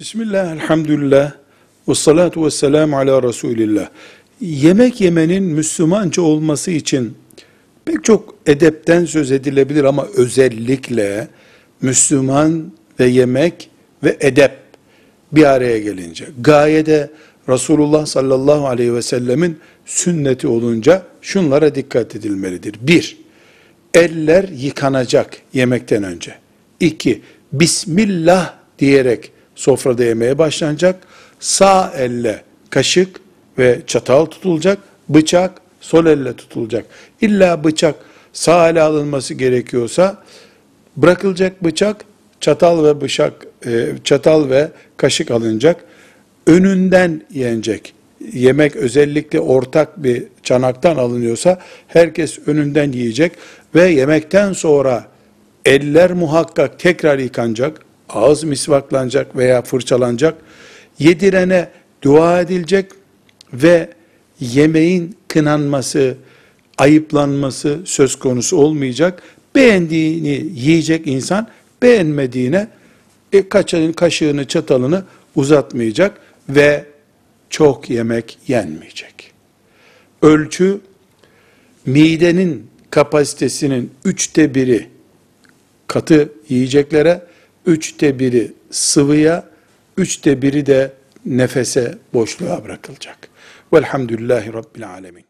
Bismillah, elhamdülillah, ve salatu ve selamu ala Resulillah. Yemek yemenin Müslümanca olması için pek çok edepten söz edilebilir ama özellikle Müslüman ve yemek ve edep bir araya gelince, gayede Resulullah sallallahu aleyhi ve sellemin sünneti olunca şunlara dikkat edilmelidir. Bir, eller yıkanacak yemekten önce. İki, Bismillah diyerek sofrada yemeye başlanacak. Sağ elle kaşık ve çatal tutulacak. Bıçak sol elle tutulacak. İlla bıçak sağ ele alınması gerekiyorsa bırakılacak bıçak, çatal ve bıçak, e, çatal ve kaşık alınacak. Önünden yenecek. Yemek özellikle ortak bir çanaktan alınıyorsa herkes önünden yiyecek ve yemekten sonra eller muhakkak tekrar yıkanacak, ağız misvaklanacak veya fırçalanacak, yedirene dua edilecek ve yemeğin kınanması, ayıplanması söz konusu olmayacak. Beğendiğini yiyecek insan, beğenmediğine e, kaşığını, kaşığını, çatalını uzatmayacak ve çok yemek yenmeyecek. Ölçü, midenin kapasitesinin üçte biri katı yiyeceklere, üçte biri sıvıya, üçte biri de nefese, boşluğa bırakılacak. Velhamdülillahi Rabbil Alemin.